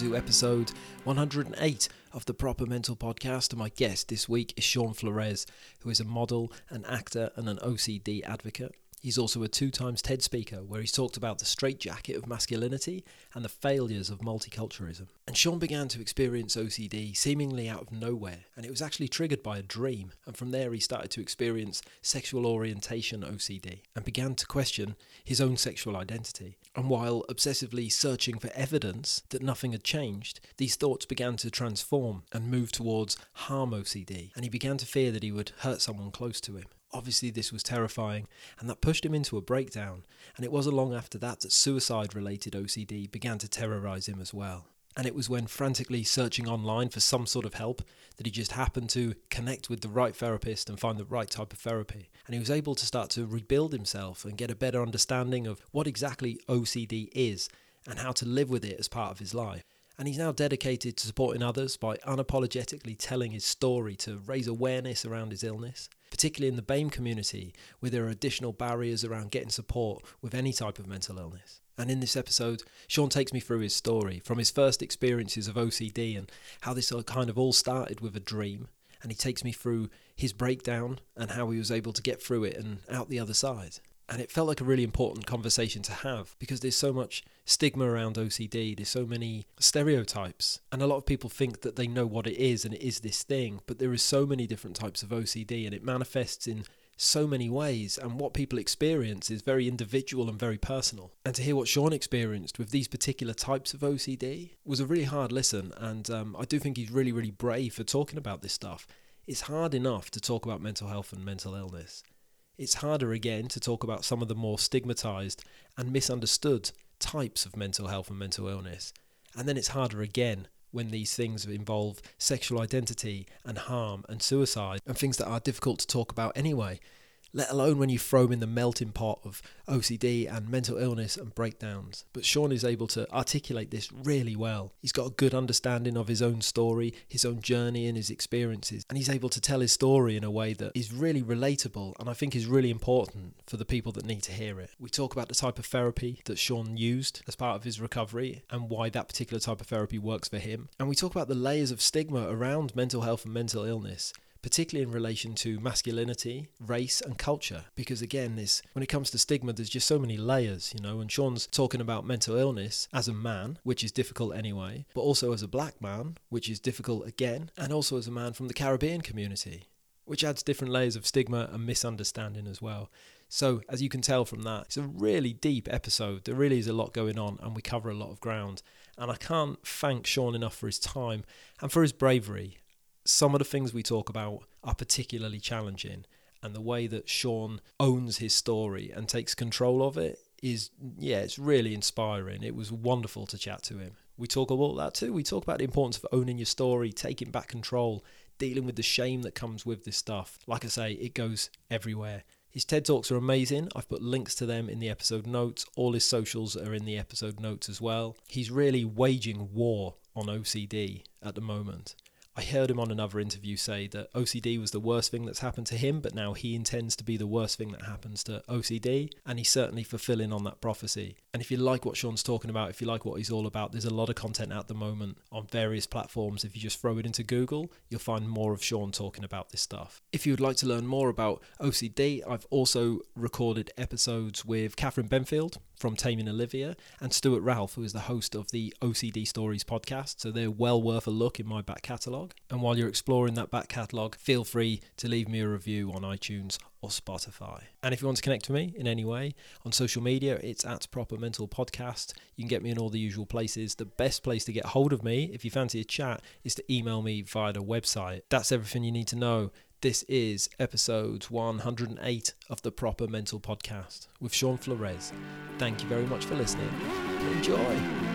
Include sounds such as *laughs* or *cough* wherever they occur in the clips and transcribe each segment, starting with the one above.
To episode 108 of the Proper Mental Podcast. And my guest this week is Shaun Flores, who is a model, an actor, and an OCD advocate. He's also a two times TED speaker where he's talked about the straitjacket of masculinity and the failures of multiculturalism. And Shaun began to experience OCD seemingly out of nowhere, and it was actually triggered by a dream. And from there, he started to experience sexual orientation OCD and began to question his own sexual identity. And while obsessively searching for evidence that nothing had changed, these thoughts began to transform and move towards harm OCD, and he began to fear that he would hurt someone close to him. Obviously, this was terrifying, and that pushed him into a breakdown. And it wasn't long after that that suicide related OCD began to terrorize him as well. And it was when frantically searching online for some sort of help that he just happened to connect with the right therapist and find the right type of therapy. And he was able to start to rebuild himself and get a better understanding of what exactly OCD is and how to live with it as part of his life. And he's now dedicated to supporting others by unapologetically telling his story to raise awareness around his illness, particularly in the BAME community, where there are additional barriers around getting support with any type of mental illness. And in this episode, Shaun takes me through his story from his first experiences of OCD and how this kind of all started with a dream. And he takes me through his breakdown and how he was able to get through it and out the other side. And it felt like a really important conversation to have because there's so much stigma around OCD, there's so many stereotypes. And a lot of people think that they know what it is and it is this thing, but there is so many different types of OCD and it manifests in so many ways and what people experience is very individual and very personal and to hear what shaun experienced with these particular types of ocd was a really hard listen and um, i do think he's really really brave for talking about this stuff it's hard enough to talk about mental health and mental illness it's harder again to talk about some of the more stigmatized and misunderstood types of mental health and mental illness. And then it's harder again when these things involve sexual identity and harm and suicide and things that are difficult to talk about anyway let alone when you throw them in the melting pot of OCD and mental illness and breakdowns. But Shaun is able to articulate this really well. He's got a good understanding of his own story, his own journey, and his experiences. And he's able to tell his story in a way that is really relatable and I think is really important for the people that need to hear it. We talk about the type of therapy that Shaun used as part of his recovery and why that particular type of therapy works for him. And we talk about the layers of stigma around mental health and mental illness particularly in relation to masculinity, race, and culture. Because again, this when it comes to stigma, there's just so many layers, you know. And Shaun's talking about mental illness as a man, which is difficult anyway, but also as a black man, which is difficult again, and also as a man from the Caribbean community, which adds different layers of stigma and misunderstanding as well. So, as you can tell from that, it's a really deep episode. There really is a lot going on, and we cover a lot of ground. And I can't thank Shaun enough for his time and for his bravery some of the things we talk about are particularly challenging, and the way that Shaun owns his story and takes control of it is, yeah, it's really inspiring. It was wonderful to chat to him. We talk about that too. We talk about the importance of owning your story, taking back control, dealing with the shame that comes with this stuff. Like I say, it goes everywhere. His TED Talks are amazing. I've put links to them in the episode notes. All his socials are in the episode notes as well. He's really waging war on OCD at the moment. I heard him on another interview say that OCD was the worst thing that's happened to him, but now he intends to be the worst thing that happens to OCD, and he's certainly fulfilling on that prophecy. And if you like what Shaun's talking about, if you like what he's all about, there's a lot of content at the moment on various platforms. If you just throw it into Google, you'll find more of Shaun talking about this stuff. If you would like to learn more about OCD, I've also recorded episodes with Catherine Benfield from Taming Olivia and Stuart Ralph, who is the host of the OCD Stories podcast. So they're well worth a look in my back catalogue. And while you're exploring that back catalogue, feel free to leave me a review on iTunes or Spotify. And if you want to connect with me in any way on social media, it's at Proper Mental Podcast. You can get me in all the usual places. The best place to get hold of me, if you fancy a chat, is to email me via the website. That's everything you need to know. This is episode 108 of the Proper Mental Podcast with Shaun Flores. Thank you very much for listening. Enjoy.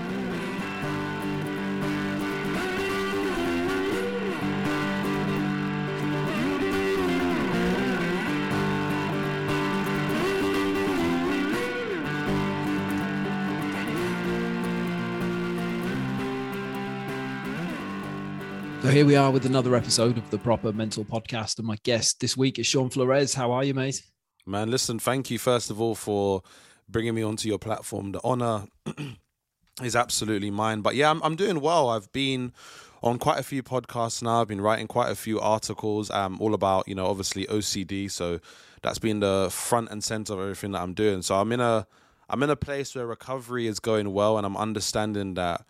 So here we are with another episode of the Proper Mental Podcast, and my guest this week is Shaun Flores. How are you, mate? Man, listen, thank you first of all for bringing me onto your platform. The honor *clears throat* is absolutely mine. But yeah, I'm, I'm doing well. I've been on quite a few podcasts now. I've been writing quite a few articles, um, all about you know obviously OCD. So that's been the front and center of everything that I'm doing. So I'm in a I'm in a place where recovery is going well, and I'm understanding that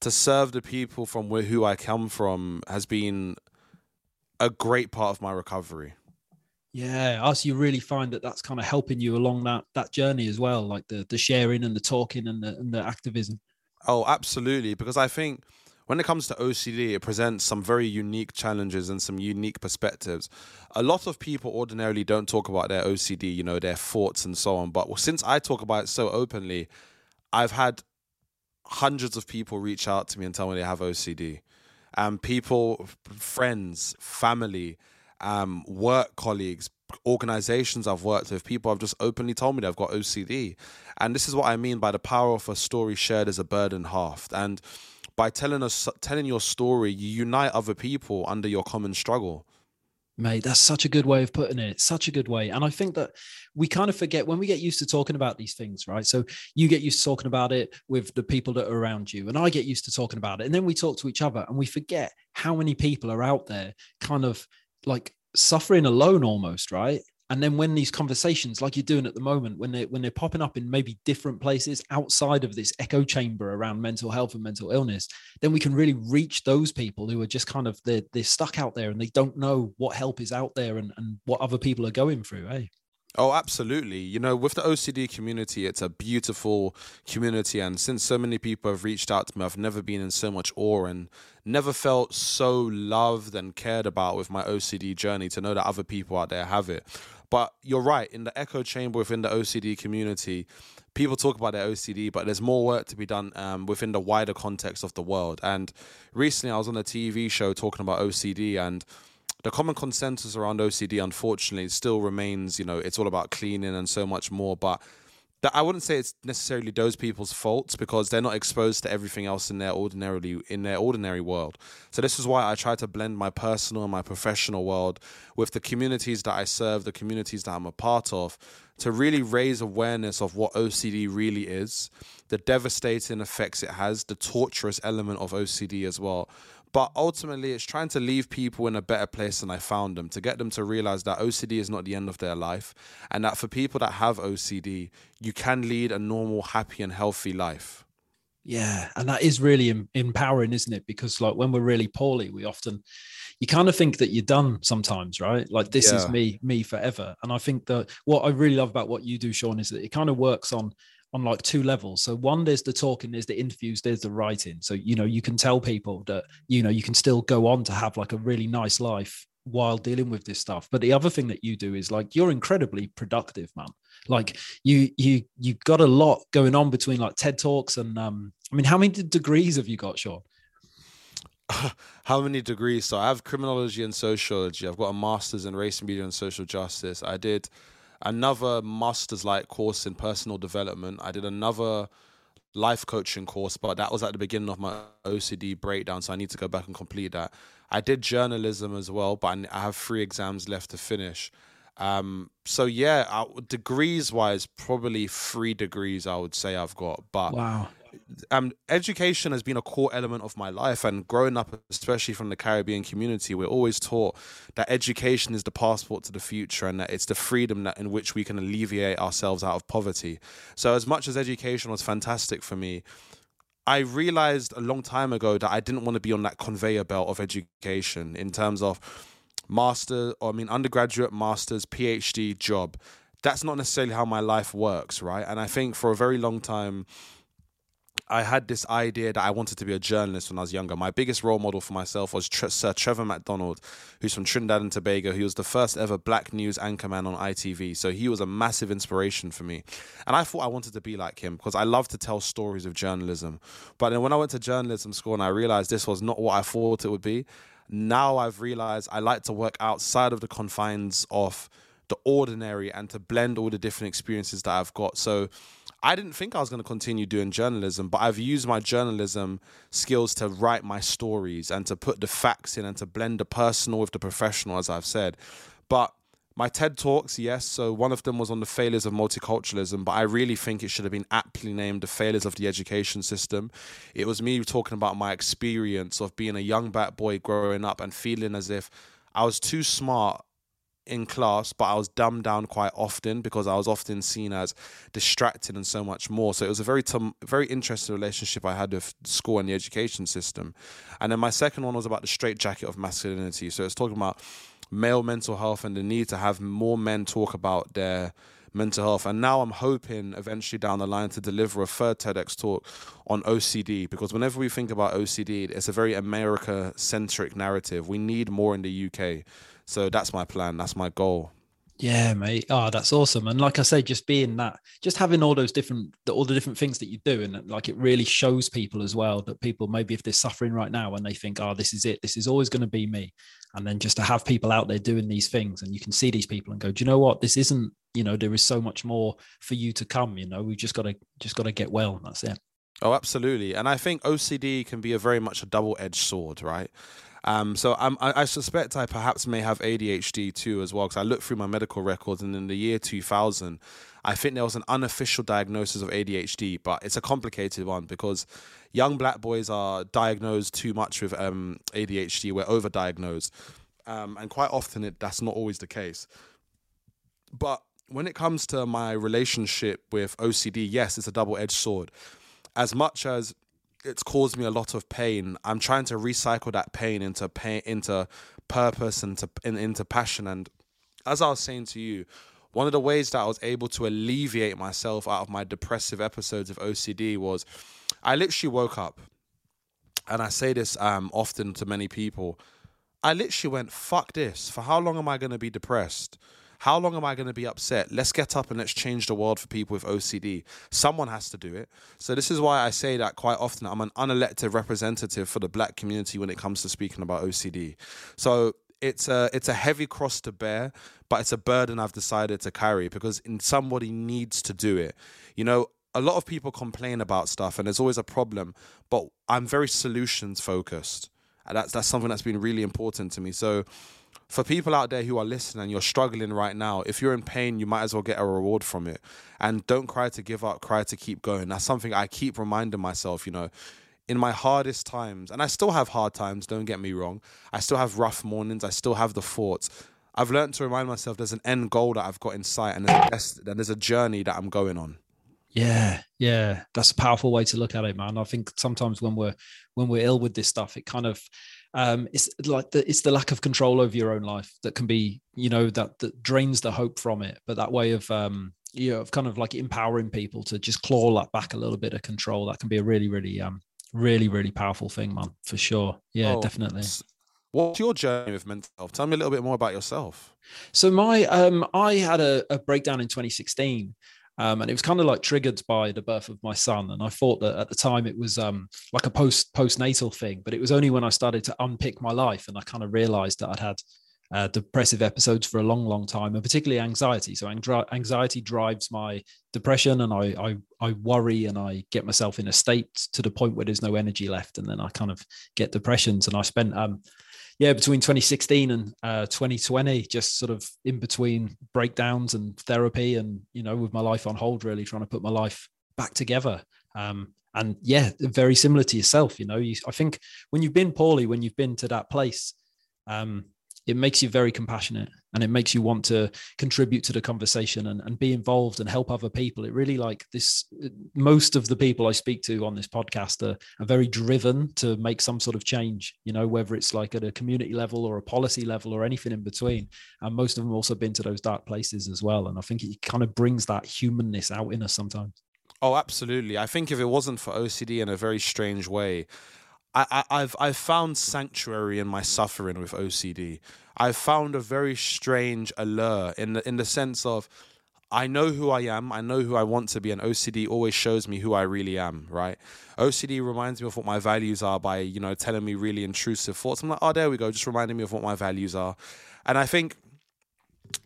to serve the people from where who I come from has been a great part of my recovery. Yeah, us you really find that that's kind of helping you along that that journey as well, like the the sharing and the talking and the and the activism. Oh, absolutely, because I think when it comes to OCD, it presents some very unique challenges and some unique perspectives. A lot of people ordinarily don't talk about their OCD, you know, their thoughts and so on. But since I talk about it so openly, I've had hundreds of people reach out to me and tell me they have OCD. And um, people, friends, family, um, work colleagues, organizations I've worked with, people have just openly told me they've got OCD. And this is what I mean by the power of a story shared as a burden halved. And by telling us telling your story, you unite other people under your common struggle. Mate, that's such a good way of putting it. Such a good way. And I think that we kind of forget when we get used to talking about these things, right? So you get used to talking about it with the people that are around you, and I get used to talking about it. And then we talk to each other and we forget how many people are out there kind of like suffering alone almost, right? And then when these conversations like you're doing at the moment when they when they're popping up in maybe different places outside of this echo chamber around mental health and mental illness then we can really reach those people who are just kind of they're, they're stuck out there and they don't know what help is out there and, and what other people are going through eh Oh, absolutely. You know, with the OCD community, it's a beautiful community. And since so many people have reached out to me, I've never been in so much awe and never felt so loved and cared about with my OCD journey to know that other people out there have it. But you're right, in the echo chamber within the OCD community, people talk about their OCD, but there's more work to be done um, within the wider context of the world. And recently, I was on a TV show talking about OCD, and the common consensus around OCD, unfortunately, still remains, you know, it's all about cleaning and so much more. But that I wouldn't say it's necessarily those people's faults because they're not exposed to everything else in their ordinarily in their ordinary world. So this is why I try to blend my personal and my professional world with the communities that I serve, the communities that I'm a part of, to really raise awareness of what OCD really is, the devastating effects it has, the torturous element of OCD as well. But ultimately, it's trying to leave people in a better place than I found them, to get them to realize that OCD is not the end of their life, and that for people that have OCD, you can lead a normal, happy, and healthy life. Yeah, and that is really empowering, isn't it? Because like when we're really poorly, we often you kind of think that you're done sometimes, right? Like this yeah. is me, me forever. And I think that what I really love about what you do, Shaun, is that it kind of works on on like two levels. So one, there's the talking, there's the interviews, there's the writing. So you know, you can tell people that you know you can still go on to have like a really nice life while dealing with this stuff. But the other thing that you do is like you're incredibly productive, man. Like you you you got a lot going on between like TED talks and um. I mean, how many degrees have you got, Shaun? *laughs* how many degrees? So I have criminology and sociology. I've got a master's in race, and media, and social justice. I did another master's like course in personal development. I did another life coaching course, but that was at the beginning of my OCD breakdown, so I need to go back and complete that. I did journalism as well, but I have three exams left to finish. Um, so yeah, degrees wise, probably three degrees I would say I've got. But wow, um, education has been a core element of my life. And growing up, especially from the Caribbean community, we're always taught that education is the passport to the future and that it's the freedom that, in which we can alleviate ourselves out of poverty. So, as much as education was fantastic for me, I realized a long time ago that I didn't want to be on that conveyor belt of education in terms of master, or I mean, undergraduate, master's, PhD job. That's not necessarily how my life works, right? And I think for a very long time, I had this idea that I wanted to be a journalist when I was younger. My biggest role model for myself was Sir Trevor McDonald, who's from Trinidad and Tobago. He was the first ever black news anchorman on ITV. So he was a massive inspiration for me. And I thought I wanted to be like him because I love to tell stories of journalism. But then when I went to journalism school and I realized this was not what I thought it would be, now I've realized I like to work outside of the confines of the ordinary and to blend all the different experiences that I've got. So I didn't think I was going to continue doing journalism, but I've used my journalism skills to write my stories and to put the facts in and to blend the personal with the professional, as I've said. But my TED Talks, yes. So one of them was on the failures of multiculturalism, but I really think it should have been aptly named the failures of the education system. It was me talking about my experience of being a young black boy growing up and feeling as if I was too smart in class, but I was dumbed down quite often because I was often seen as distracted and so much more. So it was a very t- very interesting relationship I had with school and the education system. And then my second one was about the straitjacket of masculinity. So it's talking about male mental health and the need to have more men talk about their mental health. And now I'm hoping eventually down the line to deliver a third TEDx talk on OCD because whenever we think about OCD, it's a very America centric narrative. We need more in the UK. So that's my plan. That's my goal. Yeah, mate. Oh, that's awesome. And like I say, just being that, just having all those different, all the different things that you do, and like it really shows people as well that people maybe if they're suffering right now and they think, oh, this is it, this is always going to be me, and then just to have people out there doing these things, and you can see these people and go, do you know what? This isn't, you know, there is so much more for you to come. You know, we've just got to, just got to get well. And that's it. Oh, absolutely. And I think OCD can be a very much a double edged sword, right? Um, so I, I suspect I perhaps may have ADHD too as well because I looked through my medical records and in the year 2000, I think there was an unofficial diagnosis of ADHD, but it's a complicated one because young black boys are diagnosed too much with um, ADHD. We're overdiagnosed, um, and quite often it, that's not always the case. But when it comes to my relationship with OCD, yes, it's a double edged sword. As much as it's caused me a lot of pain. I'm trying to recycle that pain into pain into purpose and to in, into passion. And as I was saying to you, one of the ways that I was able to alleviate myself out of my depressive episodes of OCD was I literally woke up, and I say this um, often to many people. I literally went, "Fuck this! For how long am I going to be depressed?" How long am I going to be upset? Let's get up and let's change the world for people with OCD. Someone has to do it. So, this is why I say that quite often. I'm an unelected representative for the black community when it comes to speaking about OCD. So, it's a it's a heavy cross to bear, but it's a burden I've decided to carry because somebody needs to do it. You know, a lot of people complain about stuff and there's always a problem, but I'm very solutions focused. And that's that's something that's been really important to me. So for people out there who are listening you're struggling right now, if you're in pain, you might as well get a reward from it. And don't cry to give up, cry to keep going. That's something I keep reminding myself, you know. In my hardest times, and I still have hard times, don't get me wrong. I still have rough mornings, I still have the thoughts. I've learned to remind myself there's an end goal that I've got in sight and there's a, and there's a journey that I'm going on. Yeah, yeah, that's a powerful way to look at it, man. I think sometimes when we're when we're ill with this stuff, it kind of um, it's like the, it's the lack of control over your own life that can be you know that that drains the hope from it. But that way of um you know of kind of like empowering people to just claw that back a little bit of control that can be a really really um really really powerful thing man for sure. Yeah oh, definitely. what's your journey with mental health? Tell me a little bit more about yourself. So my um i had a, a breakdown in 2016 um, and it was kind of like triggered by the birth of my son. And I thought that at the time it was um, like a post postnatal thing, but it was only when I started to unpick my life and I kind of realized that I'd had uh, depressive episodes for a long, long time, and particularly anxiety. So anxiety drives my depression, and I, I I worry and I get myself in a state to the point where there's no energy left, and then I kind of get depressions. And I spent um yeah, between 2016 and uh, 2020, just sort of in between breakdowns and therapy, and you know, with my life on hold, really trying to put my life back together. Um, and yeah, very similar to yourself. You know, you, I think when you've been poorly, when you've been to that place, um, it makes you very compassionate and it makes you want to contribute to the conversation and, and be involved and help other people. It really like this most of the people i speak to on this podcast are, are very driven to make some sort of change you know whether it's like at a community level or a policy level or anything in between. And most of them also been to those dark places as well. And i think it kind of brings that humanness out in us sometimes. Oh, absolutely. I think if it wasn't for OCD in a very strange way, I, I, I've I've found sanctuary in my suffering with OCD. I've found a very strange allure in the in the sense of I know who I am, I know who I want to be, and OCD always shows me who I really am, right? OCD reminds me of what my values are by, you know, telling me really intrusive thoughts. I'm like, oh, there we go, just reminding me of what my values are. And I think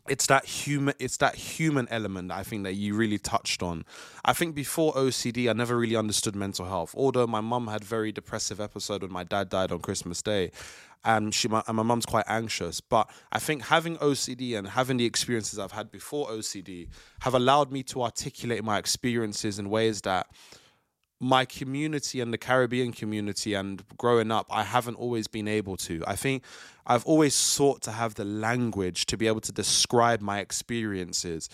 it's that human it's that human element I think that you really touched on. I think before OCD I never really understood mental health. Although my mum had very depressive episode when my dad died on Christmas Day. And she and my mum's quite anxious. But I think having OCD and having the experiences I've had before OCD have allowed me to articulate my experiences in ways that my community and the Caribbean community and growing up, I haven't always been able to. I think I've always sought to have the language to be able to describe my experiences.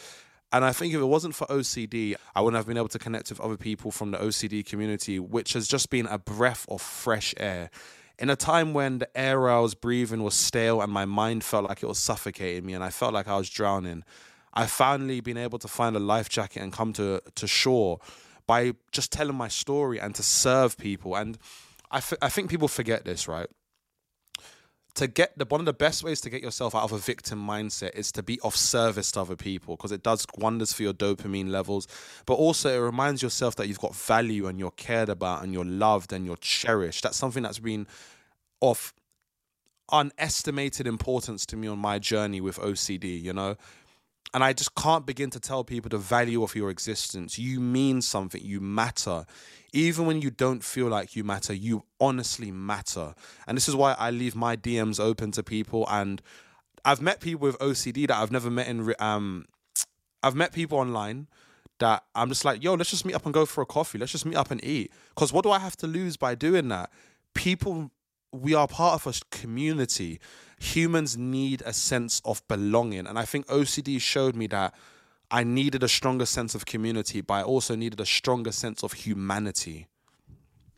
And I think if it wasn't for OCD, I wouldn't have been able to connect with other people from the OCD community, which has just been a breath of fresh air. In a time when the air I was breathing was stale and my mind felt like it was suffocating me and I felt like I was drowning, I finally been able to find a life jacket and come to, to shore by just telling my story and to serve people. And I, f- I think people forget this, right? To get the one of the best ways to get yourself out of a victim mindset is to be of service to other people because it does wonders for your dopamine levels. But also, it reminds yourself that you've got value and you're cared about and you're loved and you're cherished. That's something that's been of unestimated importance to me on my journey with OCD, you know? And I just can't begin to tell people the value of your existence. You mean something, you matter. Even when you don't feel like you matter, you honestly matter. And this is why I leave my DMs open to people. And I've met people with OCD that I've never met in. Um, I've met people online that I'm just like, yo, let's just meet up and go for a coffee. Let's just meet up and eat. Because what do I have to lose by doing that? People, we are part of a community humans need a sense of belonging. And I think OCD showed me that I needed a stronger sense of community, but I also needed a stronger sense of humanity.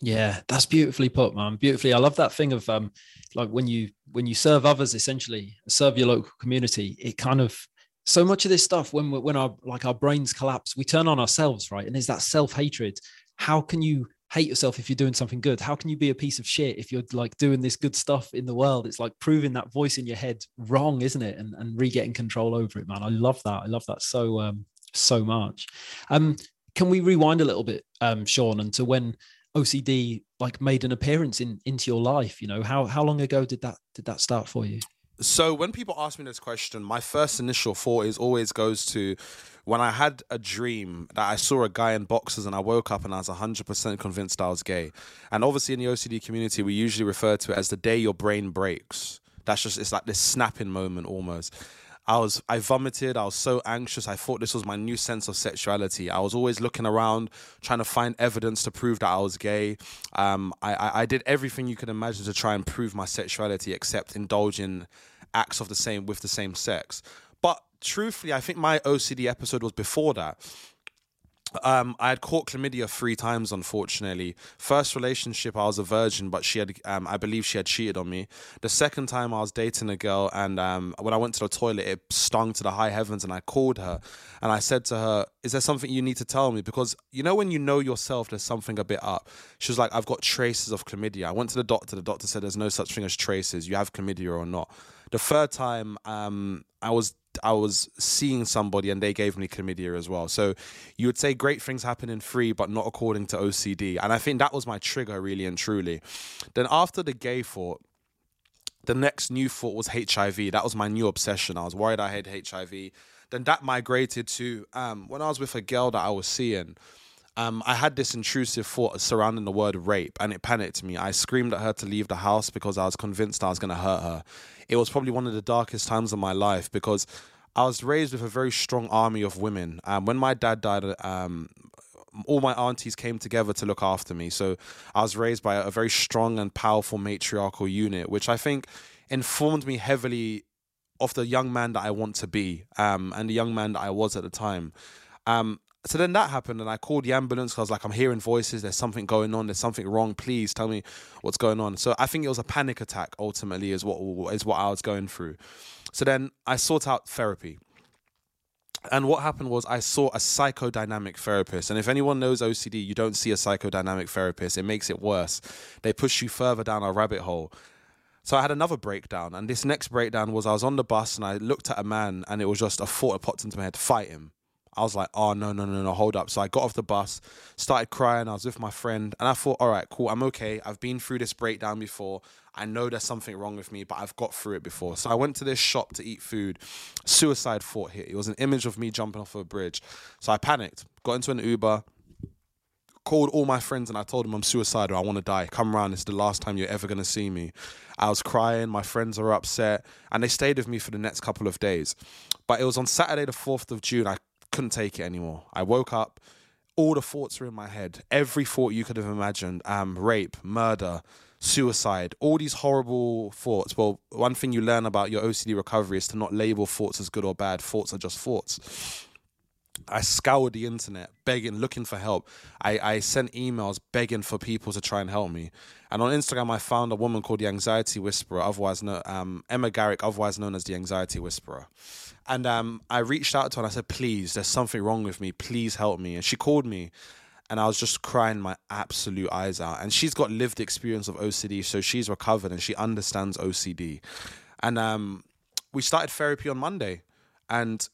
Yeah, that's beautifully put, man. Beautifully. I love that thing of um like when you when you serve others essentially, serve your local community, it kind of so much of this stuff when we, when our like our brains collapse, we turn on ourselves, right? And there's that self-hatred. How can you hate yourself if you're doing something good. How can you be a piece of shit if you're like doing this good stuff in the world? It's like proving that voice in your head wrong isn't it? And, and re-getting control over it man. I love that. I love that so um so much. Um can we rewind a little bit um shaun and to when ocd like made an appearance in into your life? You know how how long ago did that did that start for you so when people ask me this question my first initial thought is always goes to when I had a dream that I saw a guy in boxers and I woke up and I was 100% convinced I was gay. And obviously in the OCD community, we usually refer to it as the day your brain breaks. That's just, it's like this snapping moment almost. I was, I vomited. I was so anxious. I thought this was my new sense of sexuality. I was always looking around, trying to find evidence to prove that I was gay. Um, I, I, I did everything you could imagine to try and prove my sexuality, except indulging acts of the same with the same sex. But truthfully, I think my OCD episode was before that. Um, I had caught chlamydia three times, unfortunately. First relationship, I was a virgin, but she had, um, I believe she had cheated on me. The second time, I was dating a girl, and um, when I went to the toilet, it stung to the high heavens, and I called her, and I said to her, "Is there something you need to tell me?" Because you know when you know yourself, there's something a bit up. She was like, "I've got traces of chlamydia." I went to the doctor. The doctor said, "There's no such thing as traces. You have chlamydia or not." The third time, um, I was I was seeing somebody and they gave me chlamydia as well. So you would say great things happen in free, but not according to OCD. And I think that was my trigger, really and truly. Then after the gay thought, the next new thought was HIV. That was my new obsession. I was worried I had HIV. Then that migrated to um, when I was with a girl that I was seeing um, I had this intrusive thought surrounding the word rape and it panicked me. I screamed at her to leave the house because I was convinced I was going to hurt her. It was probably one of the darkest times of my life because I was raised with a very strong army of women. Um, when my dad died, um, all my aunties came together to look after me. So I was raised by a very strong and powerful matriarchal unit, which I think informed me heavily of the young man that I want to be um, and the young man that I was at the time. Um, so then that happened, and I called the ambulance. Because I was like, I'm hearing voices. There's something going on. There's something wrong. Please tell me what's going on. So I think it was a panic attack. Ultimately, is what is what I was going through. So then I sought out therapy. And what happened was I saw a psychodynamic therapist. And if anyone knows OCD, you don't see a psychodynamic therapist. It makes it worse. They push you further down a rabbit hole. So I had another breakdown. And this next breakdown was I was on the bus and I looked at a man and it was just a thought that popped into my head, fight him. I was like, oh, no, no, no, no, hold up. So I got off the bus, started crying. I was with my friend, and I thought, all right, cool, I'm okay. I've been through this breakdown before. I know there's something wrong with me, but I've got through it before. So I went to this shop to eat food. Suicide thought hit. It was an image of me jumping off a bridge. So I panicked, got into an Uber, called all my friends, and I told them I'm suicidal. I want to die. Come around. It's the last time you're ever going to see me. I was crying. My friends are upset, and they stayed with me for the next couple of days. But it was on Saturday, the 4th of June. I couldn't take it anymore. I woke up, all the thoughts were in my head. Every thought you could have imagined um, rape, murder, suicide, all these horrible thoughts. Well, one thing you learn about your OCD recovery is to not label thoughts as good or bad. Thoughts are just thoughts. I scoured the internet begging, looking for help. I, I sent emails begging for people to try and help me. And on Instagram, I found a woman called the Anxiety Whisperer, otherwise known um, Emma Garrick, otherwise known as the Anxiety Whisperer. And um, I reached out to her and I said, please, there's something wrong with me. Please help me. And she called me and I was just crying my absolute eyes out. And she's got lived experience of OCD, so she's recovered and she understands OCD. And um, we started therapy on Monday. And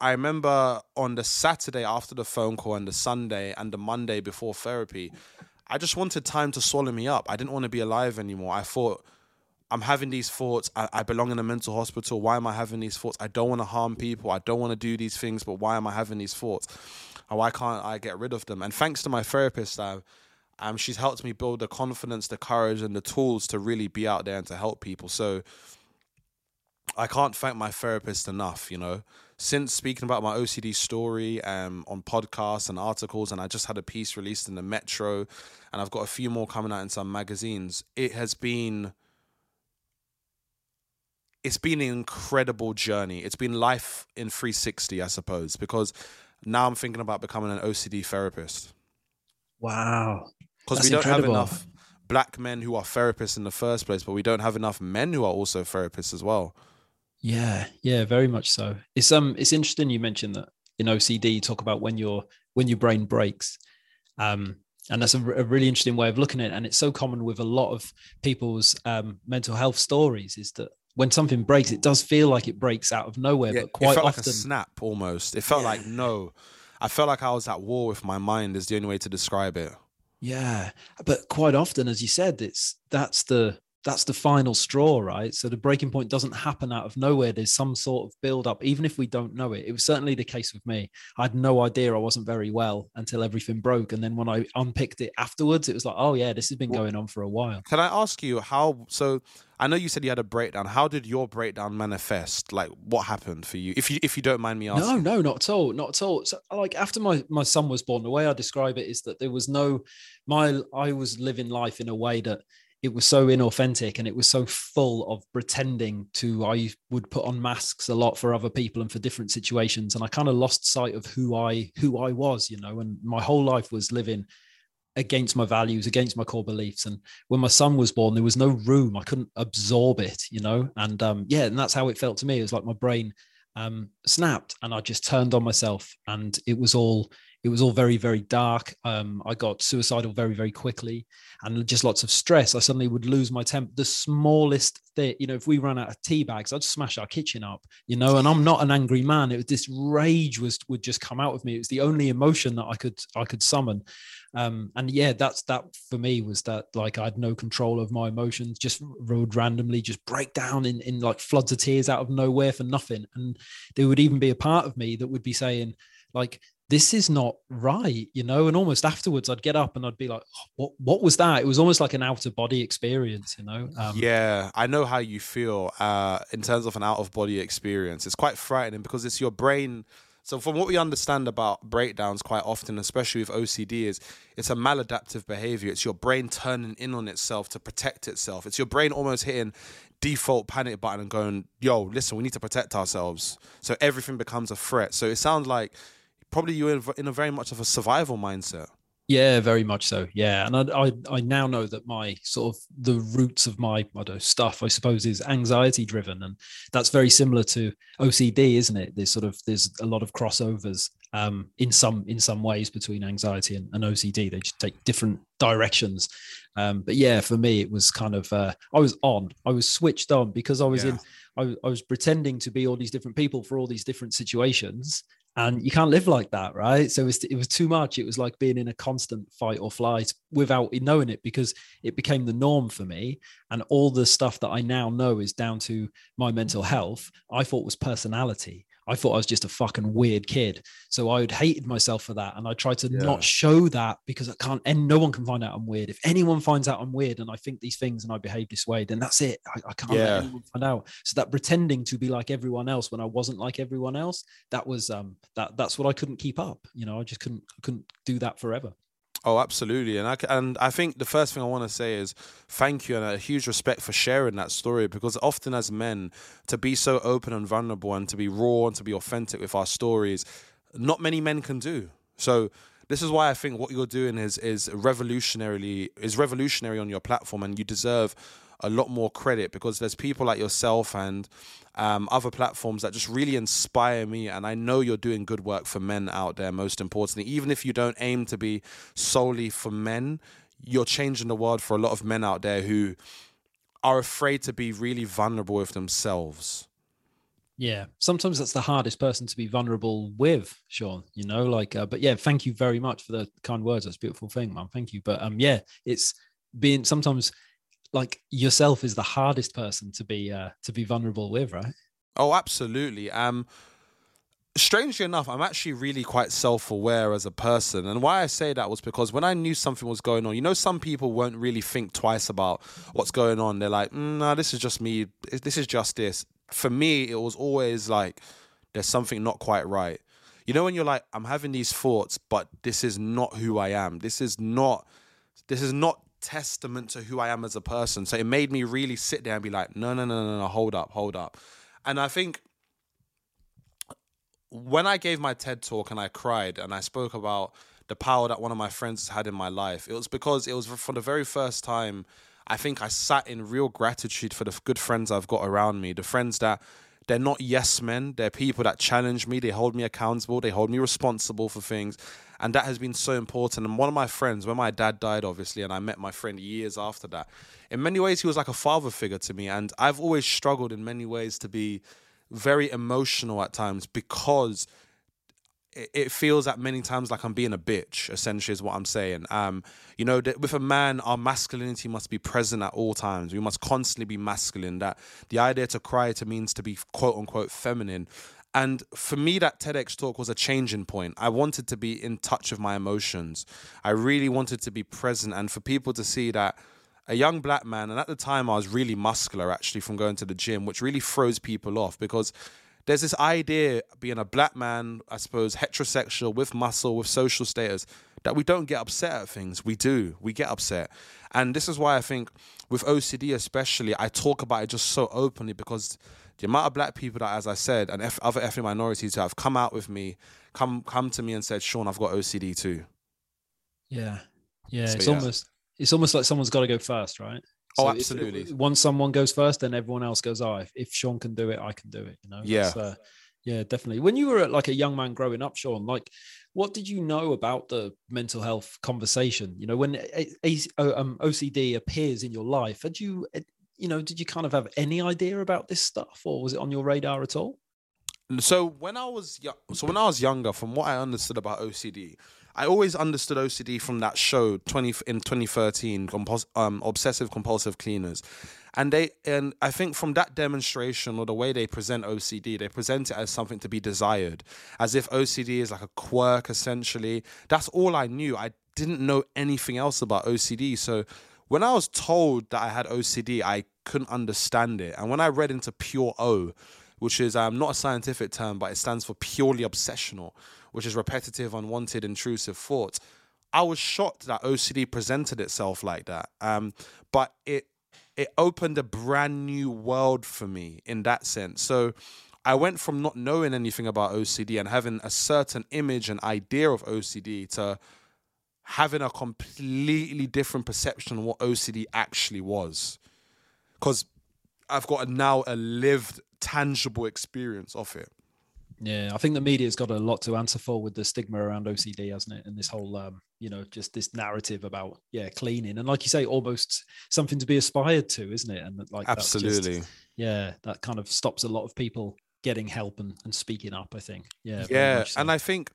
I remember on the Saturday after the phone call and the Sunday and the Monday before therapy, I just wanted time to swallow me up. I didn't want to be alive anymore. I thought, I'm having these thoughts. I, I, belong in a mental hospital. Why am I having these thoughts? I don't want to harm people. I don't want to do these things, but why am I having these thoughts? And why can't I get rid of them? And thanks to my therapist, uh, um, she's helped me build the confidence, the courage, and the tools to really be out there and to help people. So I can't thank my therapist enough, you know. Since speaking about my OCD story um, on podcasts and articles, and I just had a piece released in the Metro, and I've got a few more coming out in some magazines, it has been it's been an incredible journey. It's been life in 360, I suppose, because now I'm thinking about becoming an OCD therapist. Wow. Because we don't incredible. have enough black men who are therapists in the first place, but we don't have enough men who are also therapists as well. Yeah, yeah, very much so. It's um it's interesting you mentioned that in OCD you talk about when your when your brain breaks. Um and that's a, a, really interesting way of looking at it and it's so common with a lot of people's um, mental health stories is that when something breaks, it does feel like it breaks out of nowhere. Yeah, but quite it felt often, like a snap almost. It felt yeah. like no. I felt like I was at war with my mind. Is the only way to describe it. Yeah, but quite often, as you said, it's that's the that's the final straw, right? So the breaking point doesn't happen out of nowhere. There's some sort of build up, even if we don't know it. It was certainly the case with me. I had no idea I wasn't very well until everything broke. And then when I unpicked it afterwards, it was like, oh, yeah, this has been going on for a while. Can I ask you how? So I know you said you had a breakdown. How did your breakdown manifest? Like, what happened for you? If you if you don't mind me asking. No, no, not at all, not at all. So, like after my my son was born, the way I describe it is that there was no, my I was living life in a way that it was so inauthentic and it was so full of pretending to i would put on masks a lot for other people and for different situations. And i kind of lost sight of who i who i was you know and my whole life was living against my values against my core beliefs. And when my son was born there was no room. I couldn't absorb it you know? And um yeah and that's how it felt to me. It was like my brain um snapped and i just turned on myself and it was all it was all very very dark. Um, i got suicidal very very quickly and just lots of stress. I suddenly would lose my temper the smallest thing you know if we ran out of tea bags i'd smash our kitchen up you know and i'm not an angry man. It was this rage was would just come out of me. It was the only emotion that i could i could summon. Um, and yeah that's that for me was that like i had no control of my emotions just rode randomly just break down in in like floods of tears out of nowhere for nothing. And there would even be a part of me that would be saying like this is not right, you know. And almost afterwards, I'd get up and I'd be like, "What? What was that?" It was almost like an out of body experience, you know. Um, yeah, I know how you feel uh, in terms of an out of body experience. It's quite frightening because it's your brain. So, from what we understand about breakdowns, quite often, especially with OCD, is it's a maladaptive behavior. It's your brain turning in on itself to protect itself. It's your brain almost hitting default panic button and going, "Yo, listen, we need to protect ourselves." So everything becomes a threat. So it sounds like probably you're in, in a very much of a survival mindset. Yeah, very much so. Yeah, and I, I, I now know that my sort of the roots of my I don't know, stuff, I suppose, is anxiety driven, and that's very similar to OCD, isn't it? There's sort of there's a lot of crossovers um, in some in some ways between anxiety and, and OCD. They just take different directions. Um, but yeah, for me, it was kind of uh, I was on, I was switched on because I was yeah. in. I, I was pretending to be all these different people for all these different situations, and you can't live like that right? So it was, it was too much. It was like being in a constant fight or flight without knowing it because it became the norm for me. And all the stuff that i now know is down to my mental health i thought was personality I thought I was just a fucking weird kid. So I would hated myself for that. And I tried to yeah. not show that because I can't, and no one can find out I'm weird. If anyone finds out I'm weird and I think these things and I behave this way, then that's it. I, I can't yeah. let anyone find out. So that pretending to be like everyone else when I wasn't like everyone else, that was, um, that that's what I couldn't keep up. You know, I just couldn't, couldn't do that forever. Oh, absolutely, and I and I think the first thing I want to say is thank you and a huge respect for sharing that story because often as men, to be so open and vulnerable and to be raw and to be authentic with our stories, not many men can do. So this is why I think what you're doing is is revolutionarily is revolutionary on your platform, and you deserve a lot more credit because there's people like yourself and um, other platforms that just really inspire me. And I know you're doing good work for men out there, most importantly. Even if you don't aim to be solely for men, you're changing the world for a lot of men out there who are afraid to be really vulnerable with themselves. Yeah, sometimes that's the hardest person to be vulnerable with, Shaun. You know, like, uh, but yeah, thank you very much for the kind words. That's a beautiful thing, man. Thank you. But um, yeah, it's being sometimes like yourself is the hardest person to be uh, to be vulnerable with, right? Oh, absolutely. Um, strangely enough, I'm actually really quite self aware as a person. And why I say that was because when I knew something was going on, you know, some people won't really think twice about what's going on. They're like, mm, no, this is just me. This is just this. For me, it was always like, there's something not quite right. You know, when you're like, I'm having these thoughts, but this is not who I am. This is not. This is not testament to who I am as a person. So it made me really sit there and be like, no, no, no, no, no, hold up, hold up. And I think when I gave my TED talk and I cried and I spoke about the power that one of my friends had in my life, it was because it was for the very first time. I think I sat in real gratitude for the good friends I've got around me, the friends that they're not yes men. They're people that challenge me. They hold me accountable. They hold me responsible for things and that has been so important. And one of my friends, when my dad died, obviously, and I met my friend years after that, in many ways, he was like a father figure to me. And I've always struggled in many ways to be very emotional at times because it feels at many times like I'm being a bitch. Essentially, is what I'm saying. Um, you know, with a man, our masculinity must be present at all times. We must constantly be masculine. That the idea to cry to means to be quote unquote feminine. And for me, that TEDx talk was a changing point. I wanted to be in touch with my emotions. I really wanted to be present and for people to see that a young black man, and at the time I was really muscular actually from going to the gym, which really throws people off because there's this idea being a black man, I suppose, heterosexual with muscle, with social status, that we don't get upset at things. We do. We get upset. And this is why I think with OCD especially, I talk about it just so openly because the amount of black people that, as I said, and F- other ethnic minorities who have come out with me, come come to me and said, "Shaun, I've got OCD too." Yeah, yeah. So, it's yeah. almost it's almost like someone's got to go first, right? Oh, so oh, absolutely. If, once someone goes first, then everyone else goes. Oh, if, if Shaun can do it, I can do it. You know. Yeah. Uh, yeah, definitely. When you were like a young man growing up, Shaun, like what did you know about the mental health conversation? You know, when a, a, um, OCD appears in your life, had you you know, did you kind of have any idea about this stuff, or was it on your radar at all? So when I was young, so when I was younger, from what I understood about OCD, I always understood OCD from that show twenty in twenty thirteen, compos- um, obsessive compulsive cleaners, and they and I think from that demonstration or the way they present OCD, they present it as something to be desired, as if OCD is like a quirk essentially. That's all I knew. I didn't know anything else about OCD, so when I was told that I had OCD, I couldn't understand it. And when I read into pure O, which is um, not a scientific term, but it stands for purely obsessional, which is repetitive, unwanted, intrusive thoughts. I was shocked that OCD presented itself like that. Um, but it it opened a brand new world for me in that sense. So I went from not knowing anything about OCD and having a certain image and idea of OCD to having a completely different perception of what OCD actually was. Because I've got a, now a lived, tangible experience of it. Yeah, I think the media's got a lot to answer for with the stigma around OCD, hasn't it? And this whole, um, you know, just this narrative about yeah, cleaning, and like you say, almost something to be aspired to, isn't it? And like absolutely, just, yeah, that kind of stops a lot of people getting help and, and speaking up. I think, yeah, yeah, so. and I think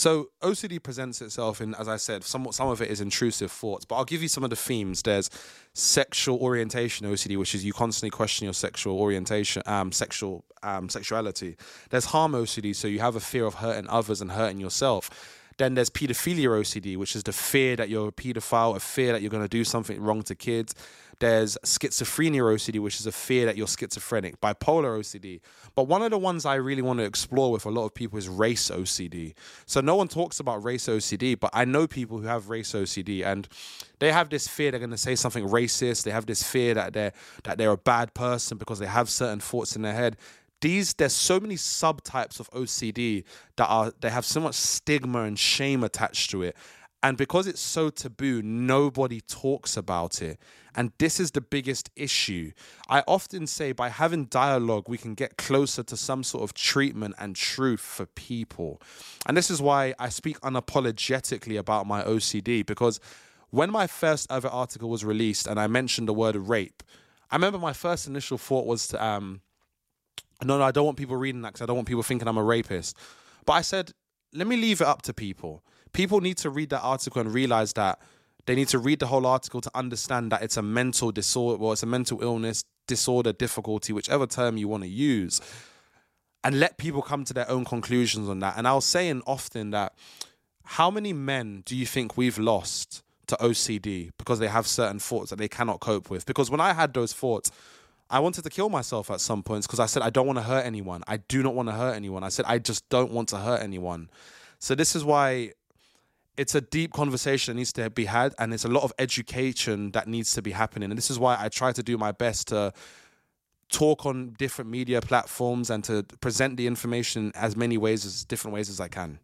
so OCD presents itself in, as I said, some some of it is intrusive thoughts, but I'll give you some of the themes. There's sexual orientation OCD, which is you constantly question your sexual orientation, um, sexual um, sexuality. There's harm OCD, so you have a fear of hurting others and hurting yourself. Then there's pedophilia OCD, which is the fear that you're a pedophile, a fear that you're going to do something wrong to kids. There's schizophrenia OCD, which is a fear that you're schizophrenic, bipolar OCD. But one of the ones I really want to explore with a lot of people is race OCD. So no one talks about race OCD, but I know people who have race OCD and they have this fear they're going to say something racist. They have this fear that they're that they're a bad person because they have certain thoughts in their head these there's so many subtypes of OCD that are they have so much stigma and shame attached to it. And because it's so taboo, nobody talks about it. And this is the biggest issue. I often say by having dialogue, we can get closer to some sort of treatment and truth for people. And this is why I speak unapologetically about my OCD because when my first ever article was released and I mentioned the word rape, I remember my first initial thought was to, um, no, no, I don't want people reading that because I don't want people thinking I'm a rapist. But I said, let me leave it up to people. People need to read that article and realize that they need to read the whole article to understand that it's a mental disorder, well, it's a mental illness, disorder, difficulty, whichever term you want to use, and let people come to their own conclusions on that. And I was saying often that how many men do you think we've lost to OCD because they have certain thoughts that they cannot cope with? Because when I had those thoughts, I wanted to kill myself at some points because I said, I don't want to hurt anyone. I do not want to hurt anyone. I said, I just don't want to hurt anyone. So this is why it's a deep conversation that needs to be had and it's a lot of education that needs to be happening. And this is why I try to do my best to talk on different media platforms and to present the information as many ways as different ways as I can.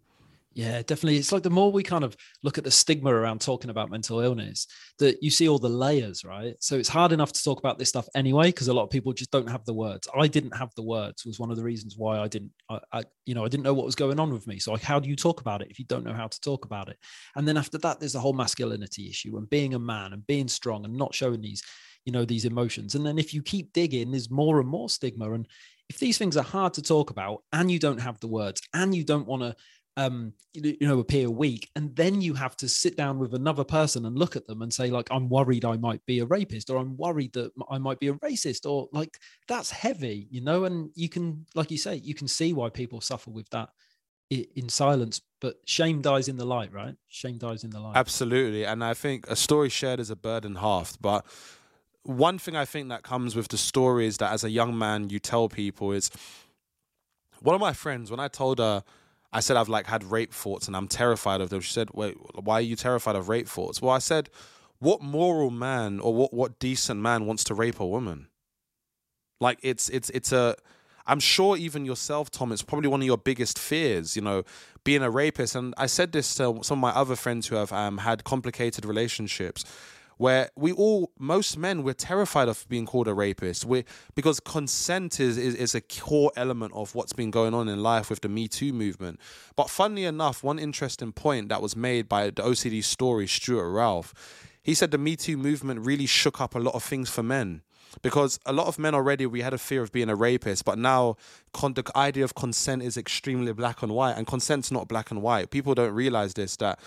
Yeah, definitely. It's like the more we kind of look at the stigma around talking about mental illness, that you see all the layers, right? So it's hard enough to talk about this stuff anyway, because a lot of people just don't have the words. I didn't have the words was one of the reasons why I didn't, I, I, you know, I didn't know what was going on with me. So like, how do you talk about it if you don't know how to talk about it? And then after that, there's the whole masculinity issue and being a man and being strong and not showing these, you know, these emotions. And then if you keep digging, there's more and more stigma. And if these things are hard to talk about and you don't have the words and you don't want to um, you know, appear weak. And then you have to sit down with another person and look at them and say, like, I'm worried I might be a rapist, or I'm worried that I might be a racist, or like that's heavy, you know. And you can, like you say, you can see why people suffer with that in silence. But shame dies in the light, right? Shame dies in the light. Absolutely. And I think a story shared is a burden halved. But one thing I think that comes with the story is that as a young man, you tell people is one of my friends, when I told her, I said I've like had rape thoughts and I'm terrified of them. She said, "Wait, why are you terrified of rape thoughts?" Well, I said, "What moral man or what what decent man wants to rape a woman?" Like it's it's it's a I'm sure even yourself, Tom, it's probably one of your biggest fears, you know, being a rapist. And I said this to some of my other friends who have um, had complicated relationships where we all most men we're terrified of being called a rapist. We because consent is, is is a core element of what's been going on in life with the me too movement. But funnily enough one interesting point that was made by the ocd story stuart ralph he said the me too movement really shook up a lot of things for men. Because a lot of men already we had a fear of being a rapist but now con- the idea of consent is extremely black and white and consent's not black and white. People don't realize this that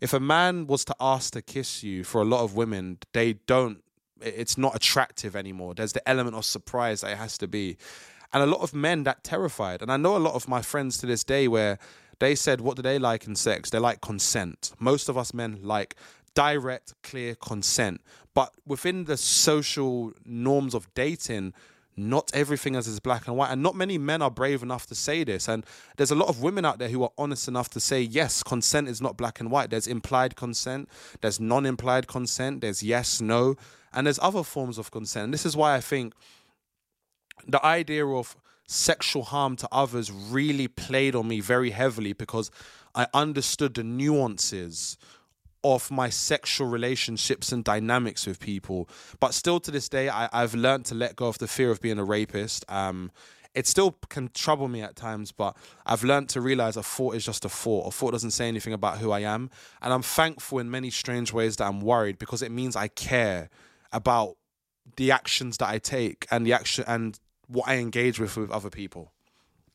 if a man was to ask to kiss you for a lot of women, they don't it's not attractive anymore. There's the element of surprise that it has to be. And a lot of men that terrified. And I know a lot of my friends to this day where they said what do they like in sex? They like consent. Most of us men like direct, clear consent. But within the social norms of dating, not everything is as black and white and not many men are brave enough to say this. And there's a lot of women out there who are honest enough to say yes consent is not black and white. There's implied consent there's non-implied consent there's yes no and there's other forms of consent. And this is why i think the idea of sexual harm to others really played on me very heavily because i understood the nuances of my sexual relationships and dynamics with people. But still to this day, I, I've learned to let go of the fear of being a rapist. Um, it still can trouble me at times, but I've learned to realize a thought is just a thought. A thought doesn't say anything about who I am. And I'm thankful in many strange ways that I'm worried because it means I care about the actions that I take and the action and what I engage with with other people.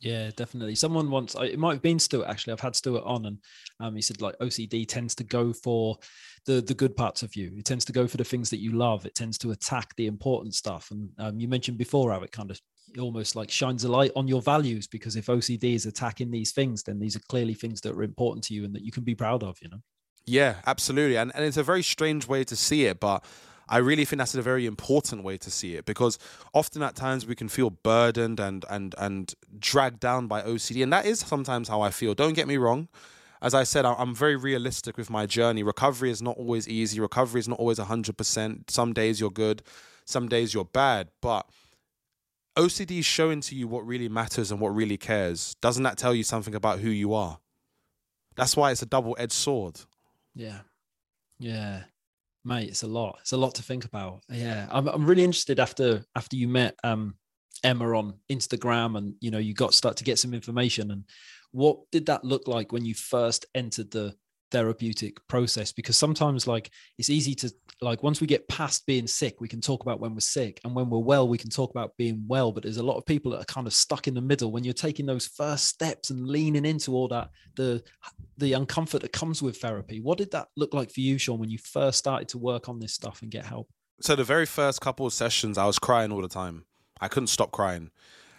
Yeah, definitely. Someone once, it might have been Stuart actually. I've had Stuart on, and um, he said like OCD tends to go for the the good parts of you. It tends to go for the things that you love. It tends to attack the important stuff. And um, you mentioned before how it kind of almost like shines a light on your values because if OCD is attacking these things, then these are clearly things that are important to you and that you can be proud of. You know. Yeah, absolutely. And and it's a very strange way to see it, but I really think that's a very important way to see it because often at times we can feel burdened and and and dragged down by OCD, and that is sometimes how I feel. Don't get me wrong. As I said, I'm very realistic with my journey. Recovery is not always easy. Recovery is not always 100%. Some days you're good, some days you're bad. But OCD is showing to you what really matters and what really cares. Doesn't that tell you something about who you are? That's why it's a double edged sword. Yeah. Yeah mate, it's a lot. It's a lot to think about. Yeah, I'm, I'm really interested after after you met um, Emma on Instagram, and you know you got start to get some information. And what did that look like when you first entered the therapeutic process because sometimes like it's easy to like once we get past being sick we can talk about when we're sick and when we're well we can talk about being well. But there's a lot of people that are kind of stuck in the middle. When you're taking those first steps and leaning into all that the the uncomfort that comes with therapy what did that look like for you Shaun when you first started to work on this stuff and get help? So the very first couple of sessions I was crying all the time. I couldn't stop crying.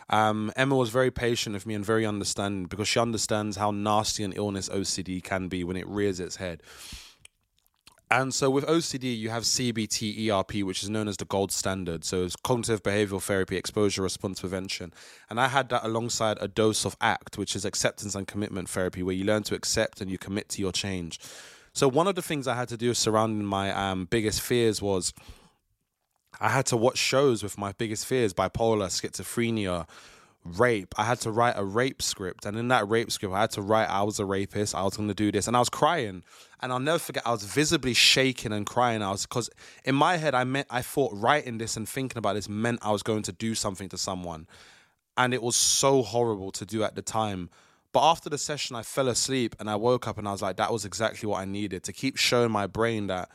Um, Emma was very patient with me and very understanding because she understands how nasty an illness OCD can be when it rears its head. And so with OCD, you have CBT ERP, which is known as the gold standard. So it's cognitive behavioral therapy, exposure response prevention. And I had that alongside a dose of ACT, which is acceptance and commitment therapy, where you learn to accept and you commit to your change. So one of the things I had to do surrounding my um, biggest fears was I had to watch shows with my biggest fears bipolar, schizophrenia, rape. I had to write a rape script. And in that rape script, I had to write I was a rapist, I was going to do this. And I was crying. And I'll never forget, I was visibly shaking and crying. I was, because in my head, I meant, I thought writing this and thinking about this meant I was going to do something to someone. And it was so horrible to do at the time. But after the session, I fell asleep and I woke up and I was like, that was exactly what I needed to keep showing my brain that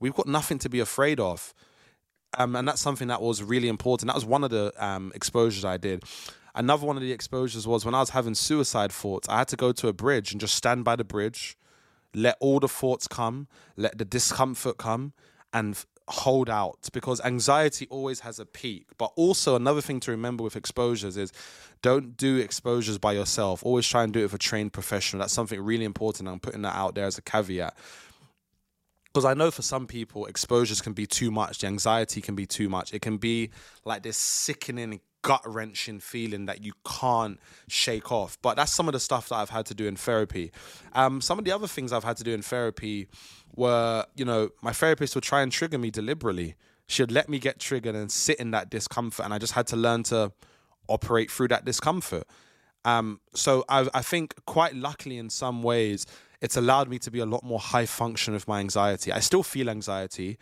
we've got nothing to be afraid of. Um, and that's something that was really important. That was one of the um, exposures I did. Another one of the exposures was when I was having suicide thoughts. I had to go to a bridge and just stand by the bridge, let all the thoughts come, let the discomfort come, and hold out because anxiety always has a peak. But also, another thing to remember with exposures is don't do exposures by yourself. Always try and do it with a trained professional. That's something really important. I'm putting that out there as a caveat because I know for some people exposures can be too much, the anxiety can be too much. It can be like this sickening, gut wrenching feeling that you can't shake off. But that's some of the stuff that I've had to do in therapy. Um, some of the other things I've had to do in therapy were, you know, my therapist would try and trigger me deliberately. She'd let me get triggered and sit in that discomfort, and I just had to learn to operate through that discomfort. Um, so I, I think quite luckily in some ways it's allowed me to be a lot more high function with my anxiety. I still feel anxiety,